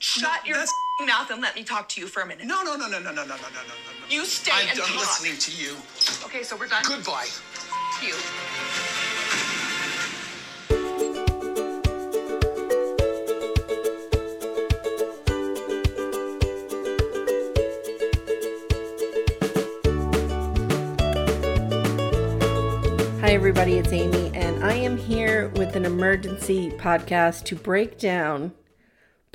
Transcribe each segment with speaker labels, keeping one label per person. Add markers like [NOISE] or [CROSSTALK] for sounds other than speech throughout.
Speaker 1: Shut your
Speaker 2: That's-
Speaker 1: mouth and let me talk to you for a minute.
Speaker 2: No, no, no, no, no, no, no, no, no, no, no.
Speaker 1: You stay
Speaker 2: I'm
Speaker 1: and
Speaker 2: done
Speaker 1: talk.
Speaker 2: listening to you.
Speaker 1: Okay, so we're done.
Speaker 2: Goodbye.
Speaker 1: You.
Speaker 3: Hi, everybody, it's Amye, and I am here with an emergency podcast to break down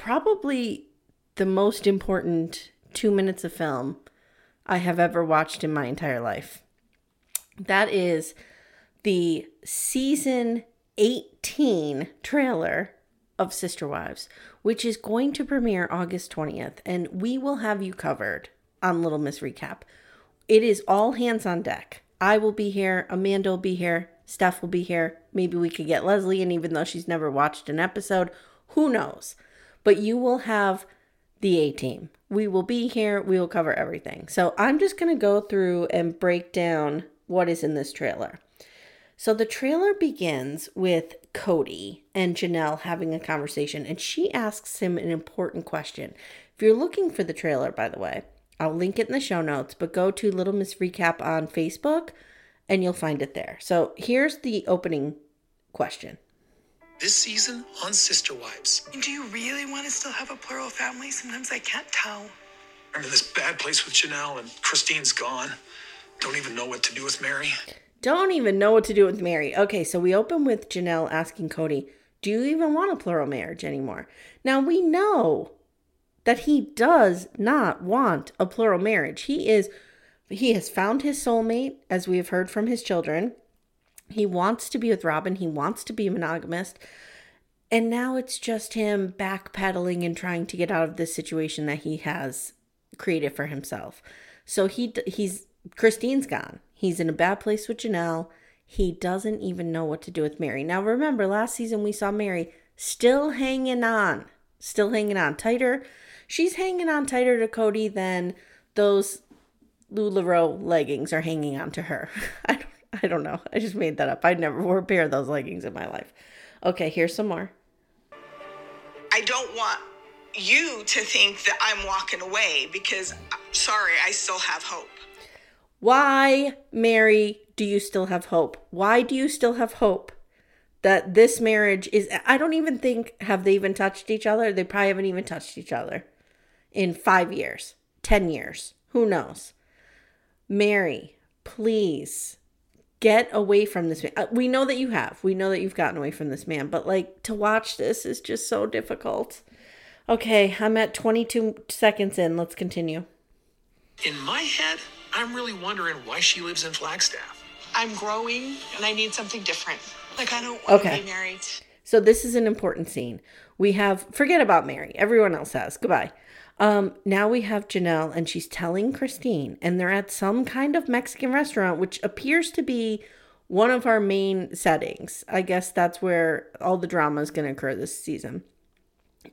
Speaker 3: probably the most important two minutes of film I have ever watched in my entire life. That is the season 18 trailer of Sister Wives, which is going to premiere August 20th, and we will have you covered on Little Miss Recap. It is all hands on deck. I will be here, Amanda will be here, Steph will be here. Maybe we could get Leslie in, even though she's never watched an episode. Who knows? But you will have the A team. We will be here, we will cover everything. So I'm just going to go through and break down what is in this trailer. So the trailer begins with Kody and Janelle having a conversation, and she asks him an important question. If you're looking for the trailer, by the way, I'll link it in the show notes, but go to Little Miss Recap on Facebook and you'll find it there. So here's the opening question.
Speaker 2: This season on Sister Wives.
Speaker 1: Do you really want to still have a plural family? Sometimes I can't tell.
Speaker 2: I'm in this bad place with Janelle, and Christine's gone. Don't even know what to do with Meri.
Speaker 3: Don't even know what to do with Meri. Okay, so we open with Janelle asking Kody, Do you even want a plural marriage anymore? Now we know that he does not want a plural marriage. He is he has found his soulmate, as we have heard from his children. He wants to be with Robyn, he wants to be monogamous. And now it's just him backpedaling and trying to get out of this situation that he has created for himself. So he he's Christine's gone. He's in a bad place with Janelle. He doesn't even know what to do with Meri. Now remember last season we saw Meri still hanging on. Still hanging on tighter. She's hanging on tighter to Kody than those LuLaRoe leggings are hanging on to her. [LAUGHS] I don't [LAUGHS] I don't know. I just made that up. I never wore a pair of those leggings in my life. Okay, here's some more.
Speaker 1: I don't want you to think that I'm walking away because, sorry, I still have hope.
Speaker 3: Why, Meri, do you still have hope? Why do you still have hope that this marriage is I don't even think have they even touched each other? They probably haven't even touched each other in 5 years, 10 years. Who knows? Meri, please get away from this man. Uh, We know that you have. We know that you've gotten away from this man, but like to watch this is just so difficult. Okay, I'm at 22 seconds in. Let's continue.
Speaker 2: In my head, I'm really wondering why she lives in Flagstaff.
Speaker 1: I'm growing and I need something different. Like, I don't want
Speaker 3: Okay.
Speaker 1: to be married.
Speaker 3: So this is an important scene. We have forget about Meri. Everyone else has. Goodbye. Um, now we have Janelle, and she's telling Christine, and they're at some kind of Mexican restaurant, which appears to be one of our main settings. I guess that's where all the drama is going to occur this season.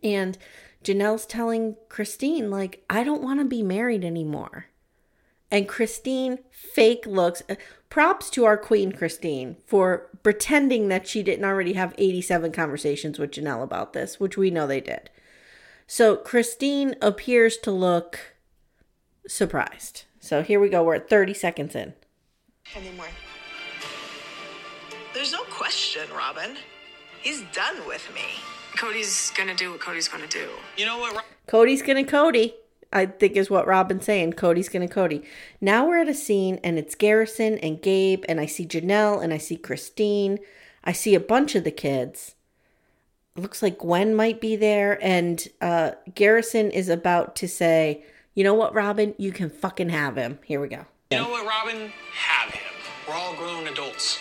Speaker 3: And Janelle's telling Christine, like, I don't want to be married anymore. And Christine fake looks. Props to our queen, Christine, for pretending that she didn't already have 87 conversations with Janelle about this, which we know they did. So Christine appears to look surprised. So here we go. We're at 30 seconds in.
Speaker 1: Anymore. There's no question, Robyn. He's done with me.
Speaker 4: Kody's gonna do what Kody's gonna do.
Speaker 2: You know what? Ro-
Speaker 3: Kody's gonna Kody. I think is what Robyn's saying. Kody's gonna Kody. Now we're at a scene and it's Garrison and Gabe and I see Janelle and I see Christine. I see a bunch of the kids. Looks like Gwen might be there and uh, Garrison is about to say, "You know what, Robyn? You can fucking have him." Here we go.
Speaker 2: You know what, Robyn? Have him. We're all grown adults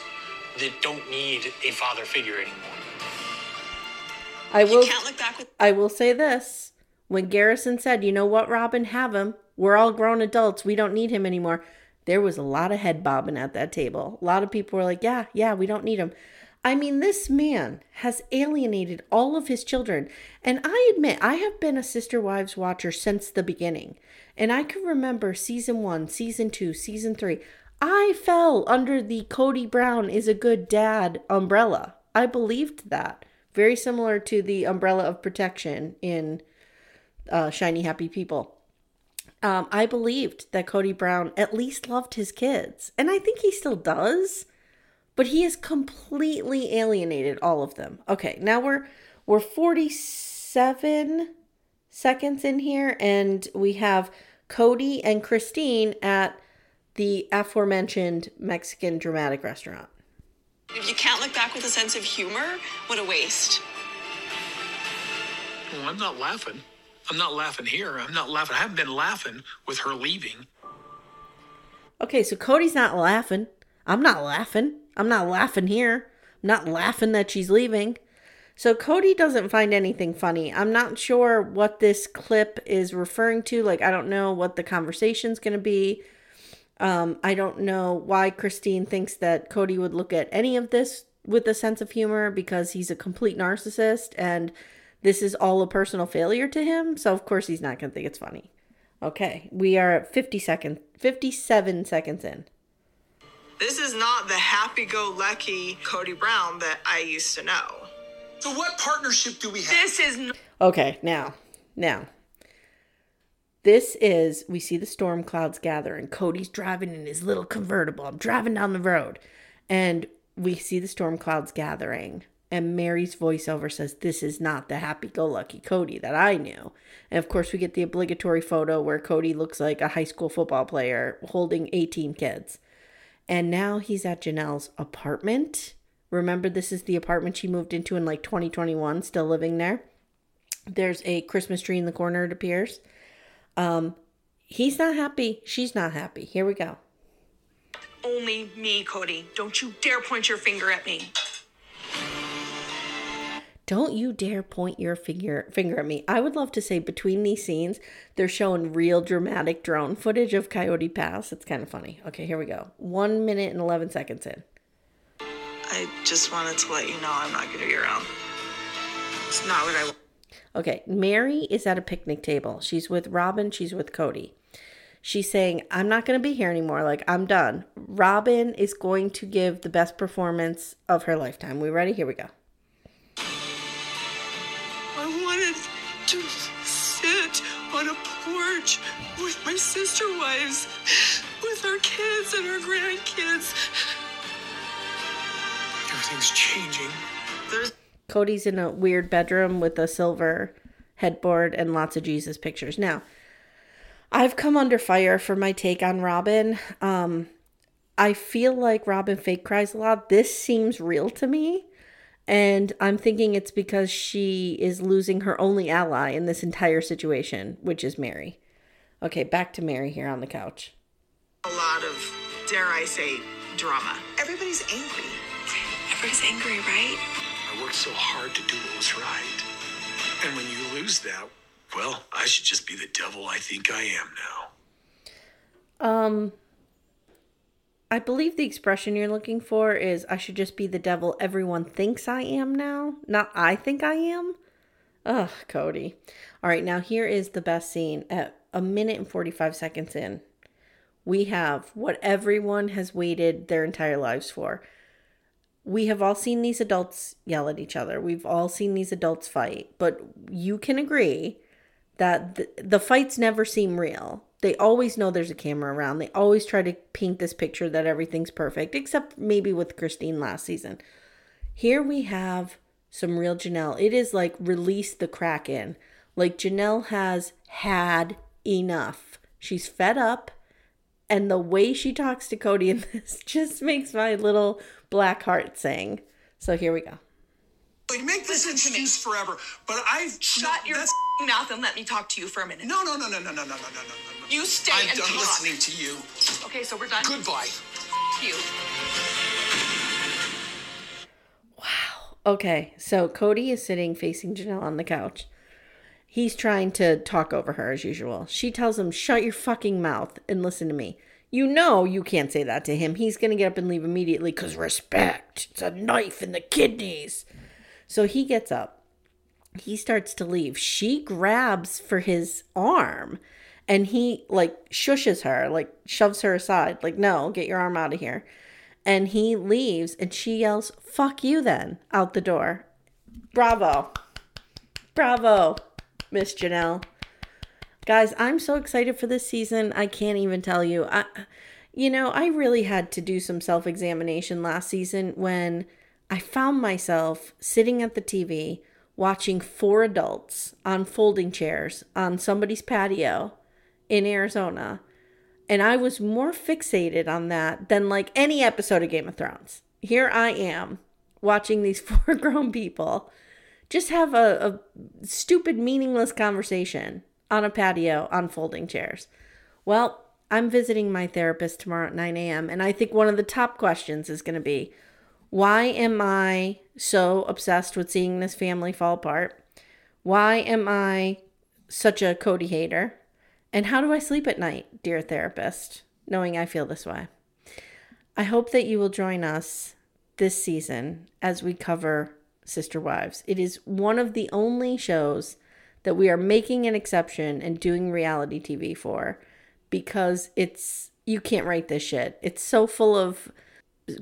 Speaker 2: that don't need a father figure anymore.
Speaker 3: I will.
Speaker 1: You can't look back with
Speaker 3: I will say this. When Garrison said, you know what, Robyn, have him. We're all grown adults. We don't need him anymore. There was a lot of head bobbing at that table. A lot of people were like, yeah, yeah, we don't need him. I mean, this man has alienated all of his children. And I admit, I have been a Sister Wives watcher since the beginning. And I can remember season one, season two, season three. I fell under the Kody Brown is a good dad umbrella. I believed that. Very similar to the umbrella of protection in uh, Shiny Happy People. Um, I believed that Kody Brown at least loved his kids, and I think he still does, but he has completely alienated all of them. Okay, now we're we're 47 seconds in here, and we have Kody and Christine at the aforementioned Mexican dramatic restaurant.
Speaker 1: If you can't look back with a sense of humor, what a waste.
Speaker 2: Well, I'm not laughing. I'm not laughing here. I'm not laughing. I haven't been laughing with her leaving.
Speaker 3: Okay, so Kody's not laughing. I'm not laughing. I'm not laughing here. I'm not laughing that she's leaving. So Kody doesn't find anything funny. I'm not sure what this clip is referring to. Like, I don't know what the conversation's going to be. Um, I don't know why Christine thinks that Kody would look at any of this with a sense of humor because he's a complete narcissist and this is all a personal failure to him. So, of course, he's not going to think it's funny. Okay, we are at 50 seconds, 57 seconds in.
Speaker 1: This is not the happy go lucky Kody Brown that I used to know.
Speaker 2: So, what partnership do we have?
Speaker 1: This is n-
Speaker 3: Okay, now, now. This is, we see the storm clouds gathering. Kody's driving in his little convertible. I'm driving down the road, and we see the storm clouds gathering. And Meri's voiceover says, This is not the happy go lucky Kody that I knew. And of course, we get the obligatory photo where Kody looks like a high school football player holding 18 kids. And now he's at Janelle's apartment. Remember, this is the apartment she moved into in like 2021, still living there. There's a Christmas tree in the corner, it appears. Um, he's not happy. She's not happy. Here we go.
Speaker 1: only me, Kody. Don't you dare point your finger at me.
Speaker 3: Don't you dare point your finger finger at me. I would love to say between these scenes, they're showing real dramatic drone footage of Coyote Pass. It's kind of funny. Okay, here we go. One minute and eleven seconds in.
Speaker 1: I just wanted to let you know I'm not going to be around. It's not what I want.
Speaker 3: Okay, Meri is at a picnic table. She's with Robyn, she's with Kody. She's saying, I'm not going to be here anymore. Like, I'm done. Robyn is going to give the best performance of her lifetime. We ready? Here we go.
Speaker 1: I wanted to sit on a porch with my sister wives, with our kids and our grandkids.
Speaker 2: Everything's changing.
Speaker 1: There's
Speaker 3: Kody's in a weird bedroom with a silver headboard and lots of Jesus pictures. Now, I've come under fire for my take on Robyn. Um, I feel like Robyn fake cries a lot. This seems real to me. And I'm thinking it's because she is losing her only ally in this entire situation, which is Meri. Okay, back to Meri here on the couch.
Speaker 1: a lot of, dare I say, drama. Everybody's angry. Everybody's angry, right?
Speaker 2: I worked so hard to do what was right. And when you lose that, Well, I should just be the devil I think I am now.
Speaker 3: Um, I believe the expression you're looking for is I should just be the devil everyone thinks I am now, not I think I am. Ugh, Kody. All right, now here is the best scene at a minute and 45 seconds in. We have what everyone has waited their entire lives for. We have all seen these adults yell at each other. We've all seen these adults fight, but you can agree that the, the fights never seem real. They always know there's a camera around. They always try to paint this picture that everything's perfect, except maybe with Christine last season. Here we have some real Janelle. It is like release the Kraken. Like Janelle has had enough. She's fed up. And the way she talks to Kody in [LAUGHS] this just makes my little black heart sing. So here we go.
Speaker 2: You make this excuse forever, but I've
Speaker 5: Shut your
Speaker 2: that's-
Speaker 5: mouth and let me talk to you for a minute.
Speaker 2: No, no, no, no, no, no, no, no, no, no, no.
Speaker 5: You stay
Speaker 2: I'm
Speaker 5: and
Speaker 2: done
Speaker 5: talk.
Speaker 2: listening to you.
Speaker 5: Okay, so we're done.
Speaker 2: Goodbye.
Speaker 5: You. Wow.
Speaker 3: Okay, so Kody is sitting facing Janelle on the couch. He's trying to talk over her as usual. She tells him, Shut your fucking mouth and listen to me. You know you can't say that to him. He's going to get up and leave immediately because respect. It's a knife in the kidneys. So he gets up. He starts to leave. She grabs for his arm and he like shushes her, like shoves her aside, like, No, get your arm out of here. And he leaves and she yells, Fuck you then, out the door. Bravo. Bravo, Miss Janelle. Guys, I'm so excited for this season. I can't even tell you. I you know, I really had to do some self-examination last season when I found myself sitting at the TV watching four adults on folding chairs on somebody's patio in Arizona. And I was more fixated on that than like any episode of Game of Thrones. Here I am watching these [LAUGHS] four grown people just have a, a stupid, meaningless conversation on a patio on folding chairs. Well, I'm visiting my therapist tomorrow at 9 a.m. And I think one of the top questions is going to be why am I so obsessed with seeing this family fall apart? Why am I such a Kody hater? And how do I sleep at night, dear therapist, knowing I feel this way? I hope that you will join us this season as we cover Sister Wives. It is one of the only shows that we are making an exception and doing reality TV for because it's you can't write this shit. It's so full of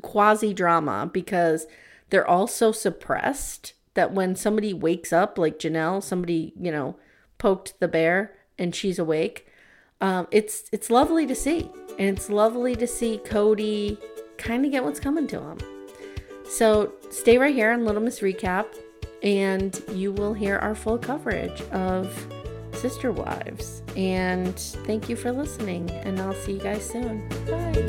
Speaker 3: quasi drama because they're all so suppressed that when somebody wakes up, like Janelle, somebody, you know, poked the bear and she's awake. Um, it's it's lovely to see. And it's lovely to see Kody kind of get what's coming to him. So stay right here on Little Miss Recap, and you will hear our full coverage of Sister Wives. And thank you for listening, and I'll see you guys soon. Bye.